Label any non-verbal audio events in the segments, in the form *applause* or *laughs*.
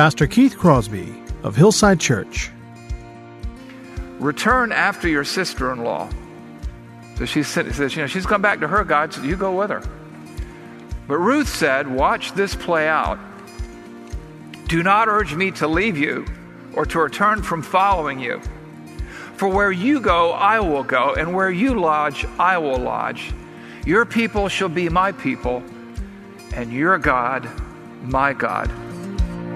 Pastor Keith Crosby of Hillside Church. Return after your sister in law. So she says, you know, she's come back to her God, so you go with her. But Ruth said, Watch this play out. Do not urge me to leave you or to return from following you. For where you go, I will go, and where you lodge, I will lodge. Your people shall be my people, and your God, my God.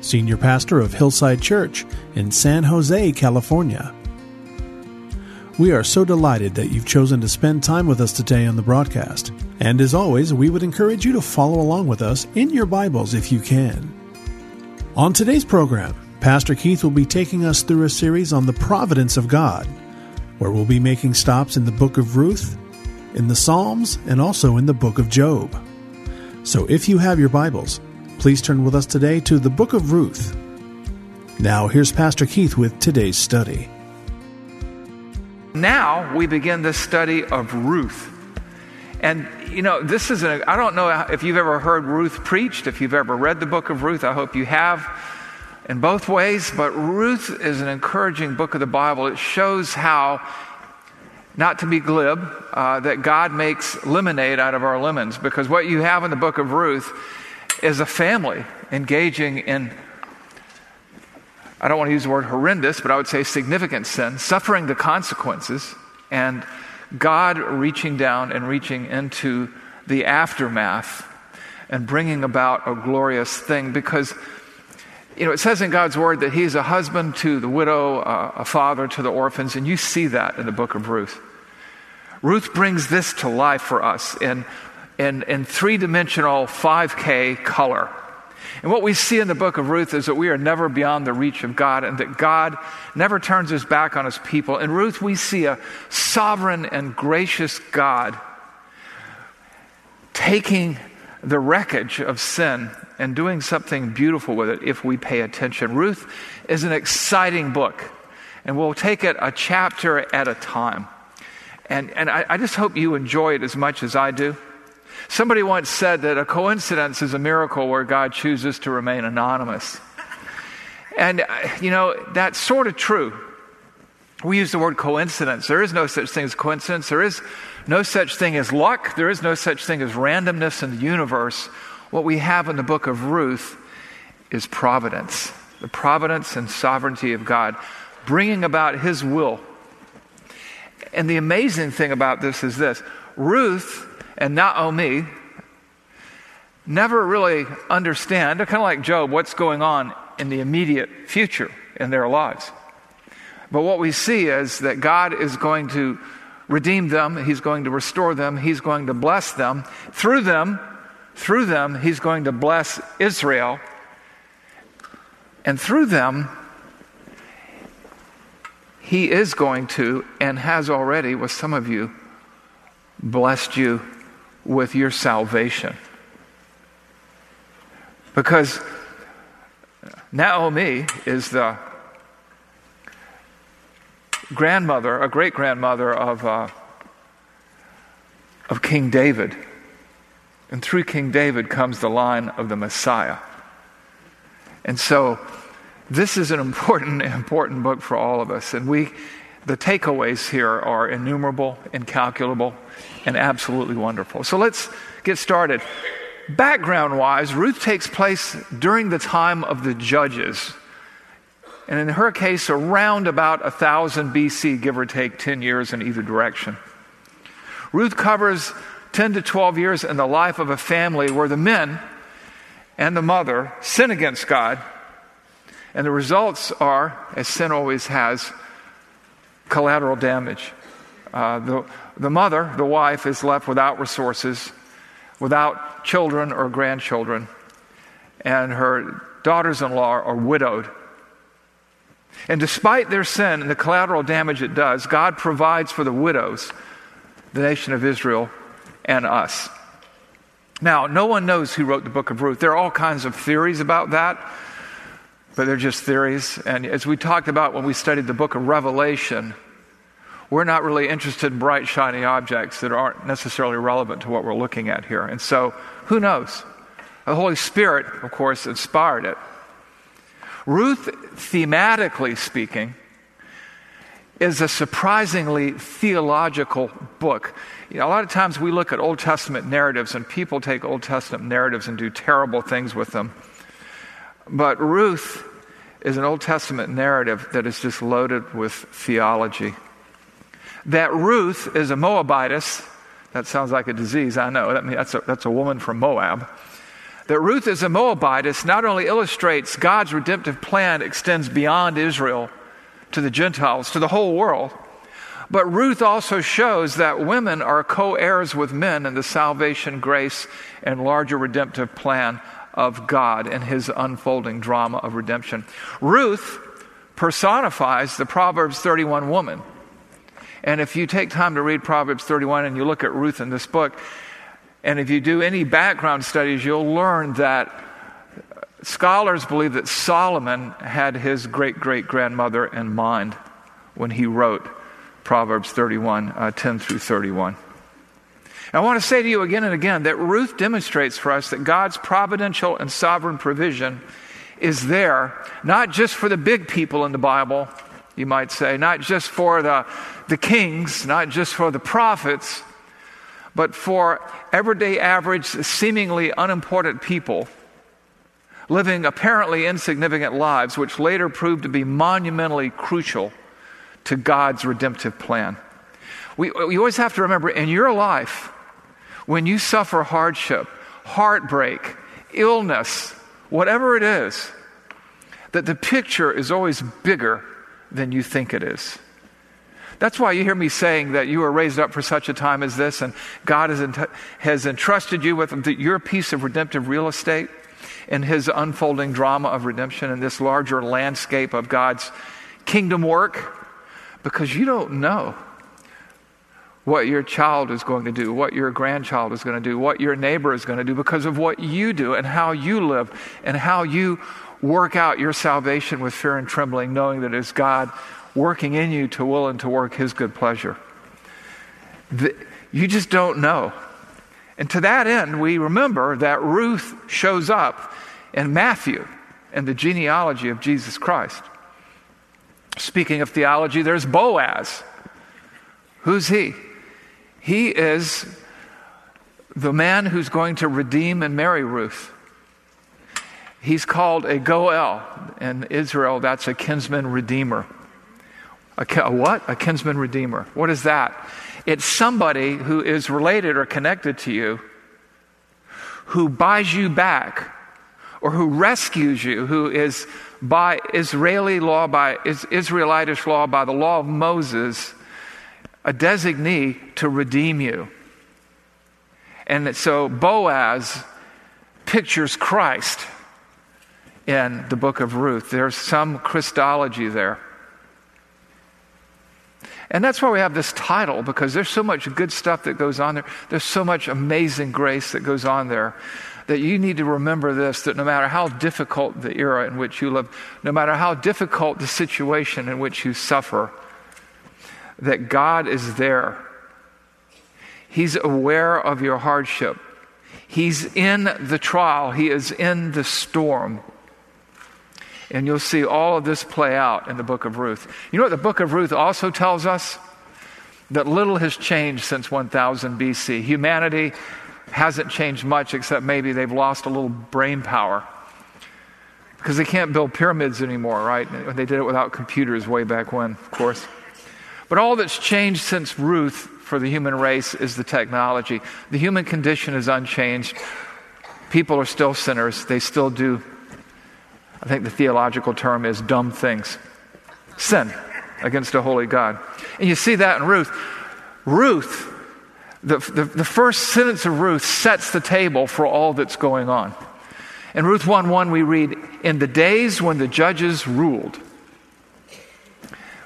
Senior Pastor of Hillside Church in San Jose, California. We are so delighted that you've chosen to spend time with us today on the broadcast. And as always, we would encourage you to follow along with us in your Bibles if you can. On today's program, Pastor Keith will be taking us through a series on the providence of God, where we'll be making stops in the book of Ruth, in the Psalms, and also in the book of Job. So if you have your Bibles, please turn with us today to the book of Ruth. Now, here's Pastor Keith with today's study. Now we begin the study of Ruth. And, you know, this is a, I don't know if you've ever heard Ruth preached, if you've ever read the book of Ruth. I hope you have in both ways. But Ruth is an encouraging book of the Bible. It shows how, not to be glib, uh, that God makes lemonade out of our lemons. Because what you have in the book of Ruth is a family engaging in I don't want to use the word horrendous, but I would say significant sin, suffering the consequences, and God reaching down and reaching into the aftermath and bringing about a glorious thing because you know it says in God's word that he's a husband to the widow, uh, a father to the orphans and you see that in the book of Ruth. Ruth brings this to life for us in in, in three-dimensional 5K color. And what we see in the book of Ruth is that we are never beyond the reach of God and that God never turns his back on his people. In Ruth, we see a sovereign and gracious God taking the wreckage of sin and doing something beautiful with it if we pay attention. Ruth is an exciting book, and we'll take it a chapter at a time. And, and I, I just hope you enjoy it as much as I do. Somebody once said that a coincidence is a miracle where God chooses to remain anonymous. And, uh, you know, that's sort of true. We use the word coincidence. There is no such thing as coincidence. There is no such thing as luck. There is no such thing as randomness in the universe. What we have in the book of Ruth is providence the providence and sovereignty of God, bringing about His will. And the amazing thing about this is this Ruth and Naomi never really understand, kind of like Job, what's going on in the immediate future in their lives. But what we see is that God is going to redeem them, He's going to restore them, He's going to bless them. Through them, through them, He's going to bless Israel. And through them, He is going to, and has already, with some of you, blessed you with your salvation. Because Naomi is the grandmother, a great grandmother of, uh, of King David. And through King David comes the line of the Messiah. And so this is an important, *laughs* important book for all of us. And we, the takeaways here are innumerable, incalculable, and absolutely wonderful. So let's get started. Background wise, Ruth takes place during the time of the judges. And in her case, around about 1000 BC, give or take 10 years in either direction. Ruth covers 10 to 12 years in the life of a family where the men and the mother sin against God. And the results are, as sin always has, collateral damage. Uh, the, the mother, the wife, is left without resources, without children or grandchildren, and her daughters in law are widowed. And despite their sin and the collateral damage it does, God provides for the widows, the nation of Israel, and us. Now, no one knows who wrote the book of Ruth. There are all kinds of theories about that, but they're just theories. And as we talked about when we studied the book of Revelation, we're not really interested in bright, shiny objects that aren't necessarily relevant to what we're looking at here. And so, who knows? The Holy Spirit, of course, inspired it. Ruth, thematically speaking, is a surprisingly theological book. You know, a lot of times we look at Old Testament narratives and people take Old Testament narratives and do terrible things with them. But Ruth is an Old Testament narrative that is just loaded with theology. That Ruth is a Moabitess, that sounds like a disease, I know. That, that's, a, that's a woman from Moab. That Ruth is a Moabitess not only illustrates God's redemptive plan extends beyond Israel to the Gentiles, to the whole world. But Ruth also shows that women are co heirs with men in the salvation, grace, and larger redemptive plan of God and his unfolding drama of redemption. Ruth personifies the Proverbs 31 woman. And if you take time to read Proverbs 31 and you look at Ruth in this book, and if you do any background studies, you'll learn that Scholars believe that Solomon had his great great grandmother in mind when he wrote Proverbs 31, uh, 10 through 31. I want to say to you again and again that Ruth demonstrates for us that God's providential and sovereign provision is there, not just for the big people in the Bible, you might say, not just for the, the kings, not just for the prophets, but for everyday, average, seemingly unimportant people living apparently insignificant lives, which later proved to be monumentally crucial to God's redemptive plan. We, we always have to remember in your life, when you suffer hardship, heartbreak, illness, whatever it is, that the picture is always bigger than you think it is. That's why you hear me saying that you were raised up for such a time as this, and God has, has entrusted you with your piece of redemptive real estate in his unfolding drama of redemption in this larger landscape of God's kingdom work because you don't know what your child is going to do, what your grandchild is going to do, what your neighbor is going to do because of what you do and how you live and how you work out your salvation with fear and trembling, knowing that it's God working in you to will and to work his good pleasure. The, you just don't know. And to that end, we remember that Ruth shows up in Matthew in the genealogy of Jesus Christ. Speaking of theology, there's Boaz. Who's he? He is the man who's going to redeem and marry Ruth. He's called a Goel. In Israel, that's a kinsman redeemer. A, a what? A kinsman redeemer. What is that? It's somebody who is related or connected to you who buys you back or who rescues you, who is by Israeli law, by Israelitish law, by the law of Moses, a designee to redeem you. And so Boaz pictures Christ in the book of Ruth. There's some Christology there. And that's why we have this title, because there's so much good stuff that goes on there. There's so much amazing grace that goes on there that you need to remember this that no matter how difficult the era in which you live, no matter how difficult the situation in which you suffer, that God is there. He's aware of your hardship. He's in the trial, He is in the storm. And you'll see all of this play out in the book of Ruth. You know what the book of Ruth also tells us? That little has changed since 1000 BC. Humanity hasn't changed much, except maybe they've lost a little brain power. Because they can't build pyramids anymore, right? They did it without computers way back when, of course. But all that's changed since Ruth for the human race is the technology. The human condition is unchanged. People are still sinners. They still do, I think the theological term is dumb things. Sin against a holy God. And you see that in Ruth. Ruth, the, the, the, first sentence of Ruth sets the table for all that's going on. In Ruth 1 1, we read, In the days when the judges ruled.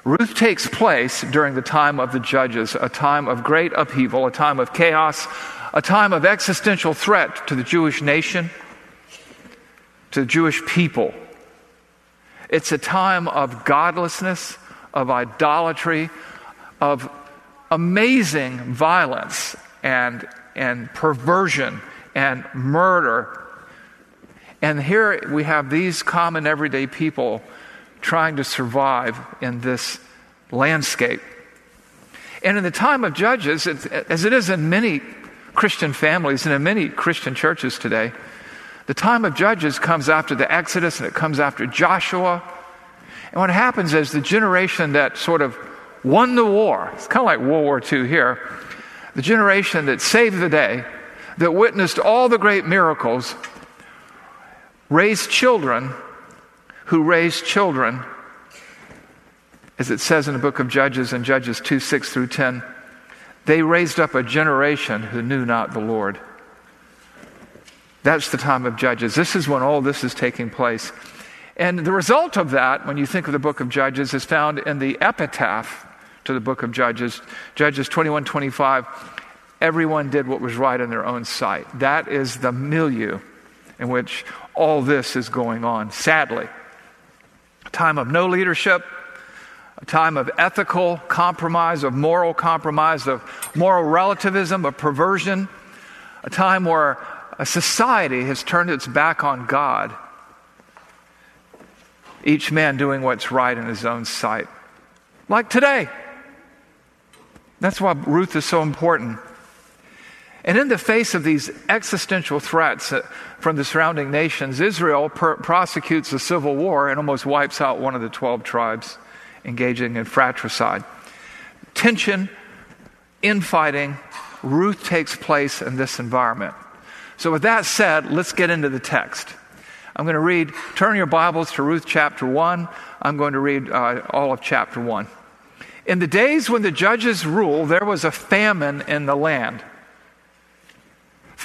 Ruth takes place during the time of the judges, a time of great upheaval, a time of chaos, a time of existential threat to the Jewish nation, to the Jewish people. It's a time of godlessness, of idolatry, of amazing violence and, and perversion and murder. And here we have these common everyday people trying to survive in this landscape. And in the time of Judges, as it is in many Christian families and in many Christian churches today, the time of Judges comes after the Exodus and it comes after Joshua and what happens is the generation that sort of won the war, it's kind of like World War II here, the generation that saved the day, that witnessed all the great miracles, raised children who raised children, as it says in the book of Judges in Judges 2 6 through 10. They raised up a generation who knew not the Lord. That's the time of Judges. This is when all this is taking place. And the result of that, when you think of the book of Judges, is found in the epitaph to the book of Judges, Judges 21 25. Everyone did what was right in their own sight. That is the milieu in which all this is going on, sadly. Time of no leadership, a time of ethical compromise, of moral compromise, of moral relativism, of perversion, a time where a society has turned its back on God each man doing what's right in his own sight. Like today. That's why Ruth is so important. And in the face of these existential threats uh, from the surrounding nations, Israel per- prosecutes a civil war and almost wipes out one of the 12 tribes engaging in fratricide. Tension, infighting, Ruth takes place in this environment. So, with that said, let's get into the text. I'm going to read, turn your Bibles to Ruth chapter 1. I'm going to read uh, all of chapter 1. In the days when the judges ruled, there was a famine in the land.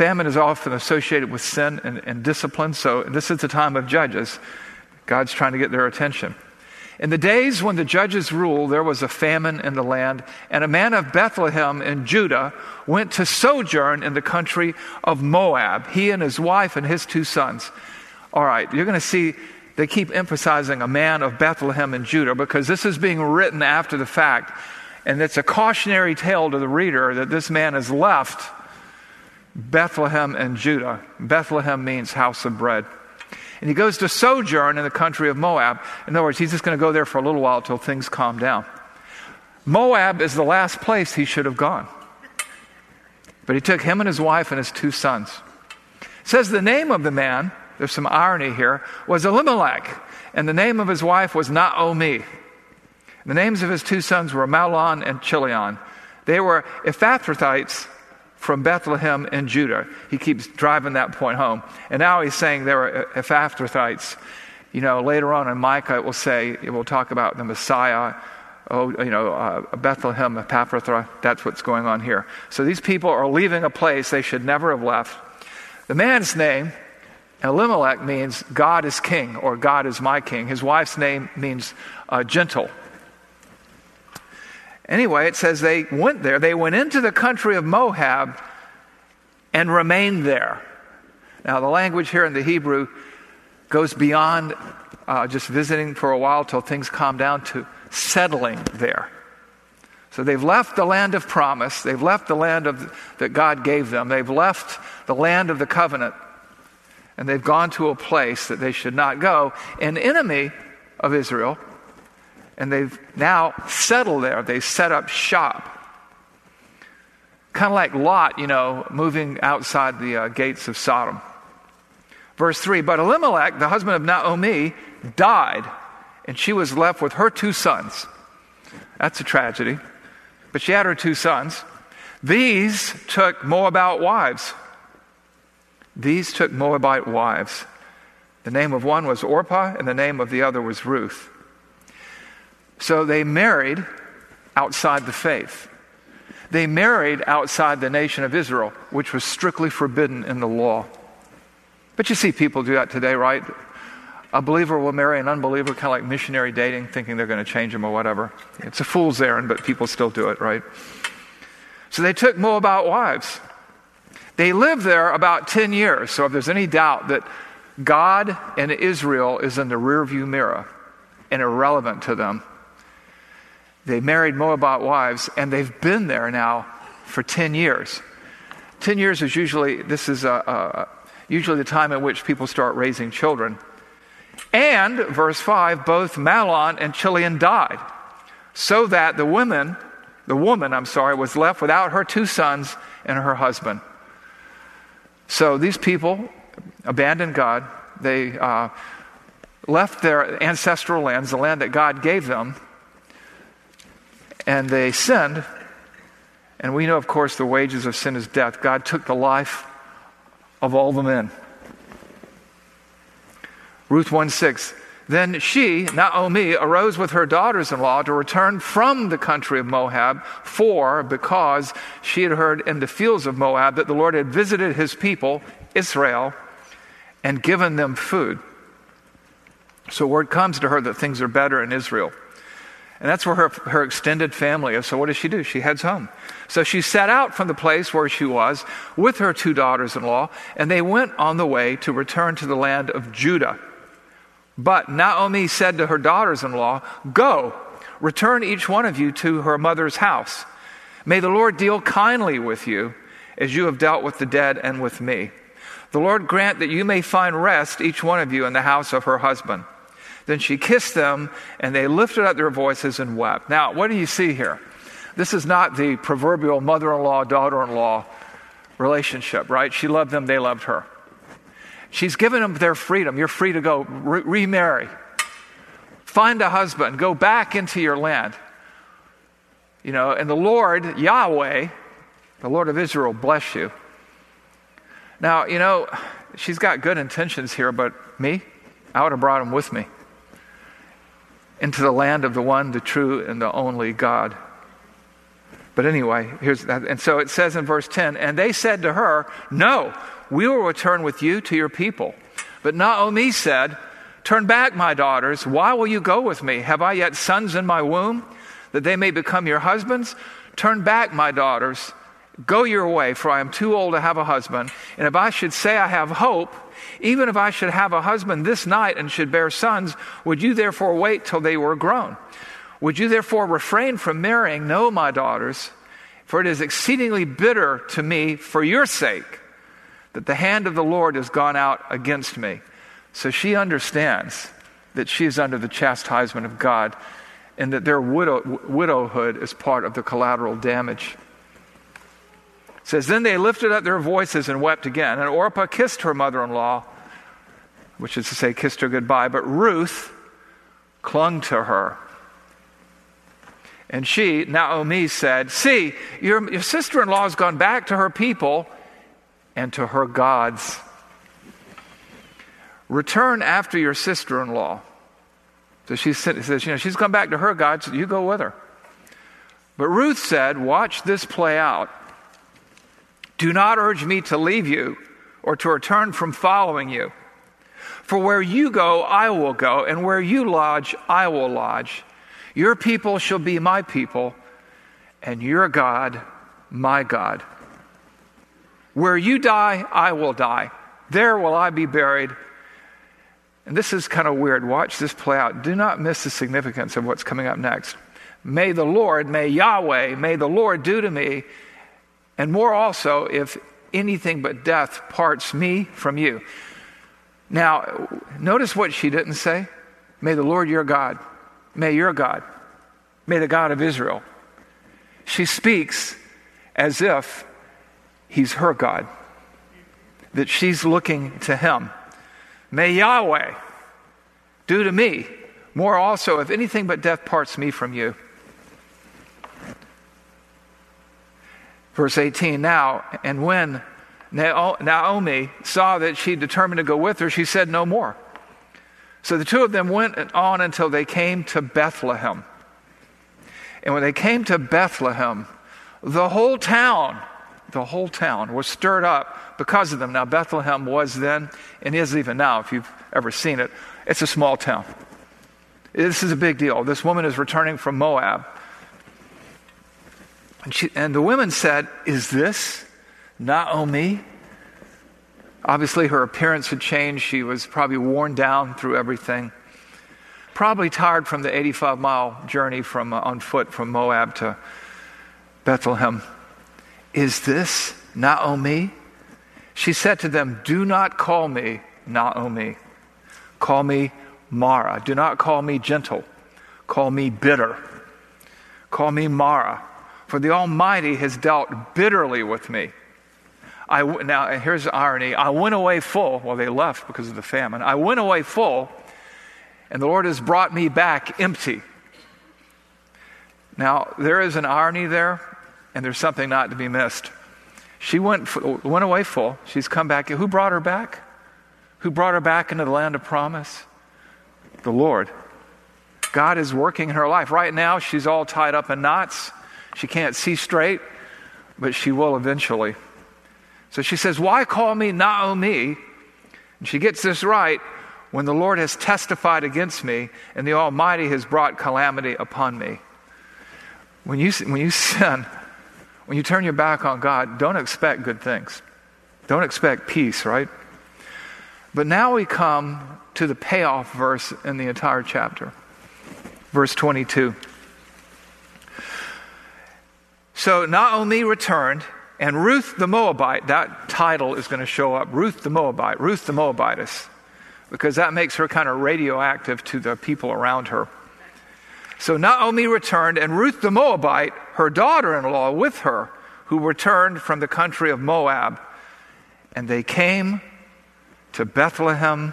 Famine is often associated with sin and, and discipline, so this is the time of judges. God's trying to get their attention. In the days when the judges ruled, there was a famine in the land, and a man of Bethlehem in Judah went to sojourn in the country of Moab, he and his wife and his two sons. All right, you're going to see they keep emphasizing a man of Bethlehem in Judah because this is being written after the fact. And it's a cautionary tale to the reader that this man has left Bethlehem and Judah. Bethlehem means house of bread. And he goes to sojourn in the country of Moab. In other words, he's just going to go there for a little while until things calm down. Moab is the last place he should have gone. But he took him and his wife and his two sons. It says the name of the man there's some irony here, was Elimelech, and the name of his wife was Naomi. The names of his two sons were Mahlon and Chilion. They were Ephrathites from Bethlehem in Judah. He keeps driving that point home. And now he's saying they were Ephrathites. You know, later on in Micah, it will say, it will talk about the Messiah. Oh, you know, uh, Bethlehem, Ephrathah. That's what's going on here. So these people are leaving a place they should never have left. The man's name Elimelech means God is king or God is my king. His wife's name means uh, gentle. Anyway, it says they went there. They went into the country of Moab and remained there. Now, the language here in the Hebrew goes beyond uh, just visiting for a while till things calm down to settling there. So they've left the land of promise. They've left the land of, that God gave them. They've left the land of the covenant. And they've gone to a place that they should not go, an enemy of Israel. And they've now settled there. They set up shop. Kind of like Lot, you know, moving outside the uh, gates of Sodom. Verse 3 But Elimelech, the husband of Naomi, died, and she was left with her two sons. That's a tragedy. But she had her two sons. These took Moabite wives. These took Moabite wives. The name of one was Orpah, and the name of the other was Ruth. So they married outside the faith. They married outside the nation of Israel, which was strictly forbidden in the law. But you see people do that today, right? A believer will marry an unbeliever, kind of like missionary dating, thinking they're going to change him or whatever. It's a fool's errand, but people still do it, right? So they took Moabite wives. They lived there about 10 years. So if there's any doubt that God and Israel is in the rearview mirror and irrelevant to them, they married Moabite wives and they've been there now for 10 years. 10 years is usually, this is a, a usually the time at which people start raising children. And, verse 5, both Mahlon and Chilion died, so that the woman, the woman, I'm sorry, was left without her two sons and her husband. So these people abandoned God. They uh, left their ancestral lands, the land that God gave them, and they sinned. And we know, of course, the wages of sin is death. God took the life of all the men. Ruth 1 6. Then she, Naomi, arose with her daughters in law to return from the country of Moab, for because she had heard in the fields of Moab that the Lord had visited his people, Israel, and given them food. So word comes to her that things are better in Israel. And that's where her, her extended family is. So what does she do? She heads home. So she set out from the place where she was with her two daughters in law, and they went on the way to return to the land of Judah. But Naomi said to her daughters in law, Go, return each one of you to her mother's house. May the Lord deal kindly with you as you have dealt with the dead and with me. The Lord grant that you may find rest, each one of you, in the house of her husband. Then she kissed them, and they lifted up their voices and wept. Now, what do you see here? This is not the proverbial mother in law, daughter in law relationship, right? She loved them, they loved her. She's given them their freedom. You're free to go re- remarry, find a husband, go back into your land. You know, and the Lord, Yahweh, the Lord of Israel, bless you. Now, you know, she's got good intentions here, but me, I would have brought him with me into the land of the one, the true, and the only God. But anyway, here's that. And so it says in verse 10 And they said to her, No, we will return with you to your people. But Naomi said, Turn back, my daughters. Why will you go with me? Have I yet sons in my womb, that they may become your husbands? Turn back, my daughters. Go your way, for I am too old to have a husband. And if I should say I have hope, even if I should have a husband this night and should bear sons, would you therefore wait till they were grown? Would you therefore refrain from marrying? No, my daughters, for it is exceedingly bitter to me for your sake that the hand of the Lord has gone out against me. So she understands that she is under the chastisement of God and that their widow, widowhood is part of the collateral damage says, Then they lifted up their voices and wept again. And Orpah kissed her mother in law, which is to say, kissed her goodbye. But Ruth clung to her. And she, Naomi, said, See, your, your sister in law has gone back to her people and to her gods. Return after your sister in law. So she says, You know, she's gone back to her gods, so you go with her. But Ruth said, Watch this play out. Do not urge me to leave you or to return from following you. For where you go, I will go, and where you lodge, I will lodge. Your people shall be my people, and your God, my God. Where you die, I will die, There will I be buried. And this is kind of weird. Watch this play out. Do not miss the significance of what's coming up next. May the Lord, may Yahweh, may the Lord do to me, and more also, if anything but death parts me from you. Now, notice what she didn't say. May the Lord your God, may your God, may the God of Israel. She speaks as if he's her God, that she's looking to him. May Yahweh do to me more also, if anything but death parts me from you. Verse 18 Now, and when Naomi saw that she determined to go with her, she said no more. So the two of them went on until they came to Bethlehem. And when they came to Bethlehem, the whole town, the whole town was stirred up because of them. Now, Bethlehem was then, and is even now, if you've ever seen it, it's a small town. This is a big deal. This woman is returning from Moab. And, she, and the women said, Is this Naomi? Obviously, her appearance had changed. She was probably worn down through everything. Probably tired from the 85 mile journey from, uh, on foot from Moab to Bethlehem. Is this Naomi? She said to them, Do not call me Naomi. Call me Mara. Do not call me gentle. Call me bitter. Call me Mara for the Almighty has dealt bitterly with me. I, now, here's the irony. I went away full. Well, they left because of the famine. I went away full, and the Lord has brought me back empty. Now, there is an irony there, and there's something not to be missed. She went, went away full. She's come back. Who brought her back? Who brought her back into the land of promise? The Lord. God is working in her life. Right now, she's all tied up in knots. She can't see straight, but she will eventually. So she says, Why call me Naomi? And she gets this right when the Lord has testified against me and the Almighty has brought calamity upon me. When you, when you *laughs* sin, when you turn your back on God, don't expect good things. Don't expect peace, right? But now we come to the payoff verse in the entire chapter. Verse 22. So Naomi returned, and Ruth the Moabite, that title is going to show up Ruth the Moabite, Ruth the Moabitess, because that makes her kind of radioactive to the people around her. So Naomi returned, and Ruth the Moabite, her daughter in law, with her, who returned from the country of Moab. And they came to Bethlehem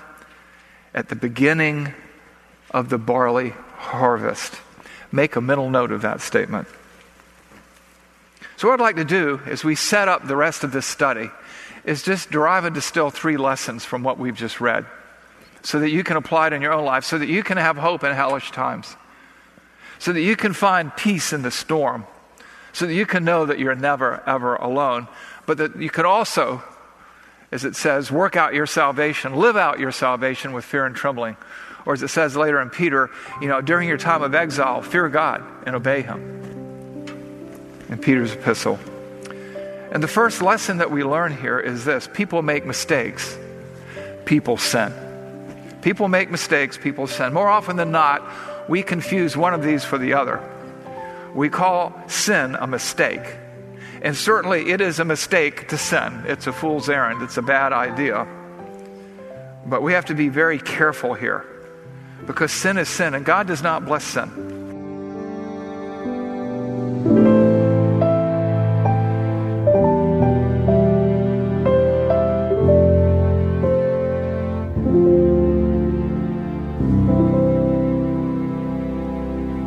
at the beginning of the barley harvest. Make a mental note of that statement. So, what I'd like to do as we set up the rest of this study is just derive and distill three lessons from what we've just read so that you can apply it in your own life, so that you can have hope in hellish times, so that you can find peace in the storm, so that you can know that you're never, ever alone, but that you can also, as it says, work out your salvation, live out your salvation with fear and trembling. Or as it says later in Peter, you know, during your time of exile, fear God and obey Him in Peter's epistle. And the first lesson that we learn here is this people make mistakes, people sin. People make mistakes, people sin. More often than not, we confuse one of these for the other. We call sin a mistake. And certainly it is a mistake to sin. It's a fool's errand, it's a bad idea. But we have to be very careful here because sin is sin, and God does not bless sin.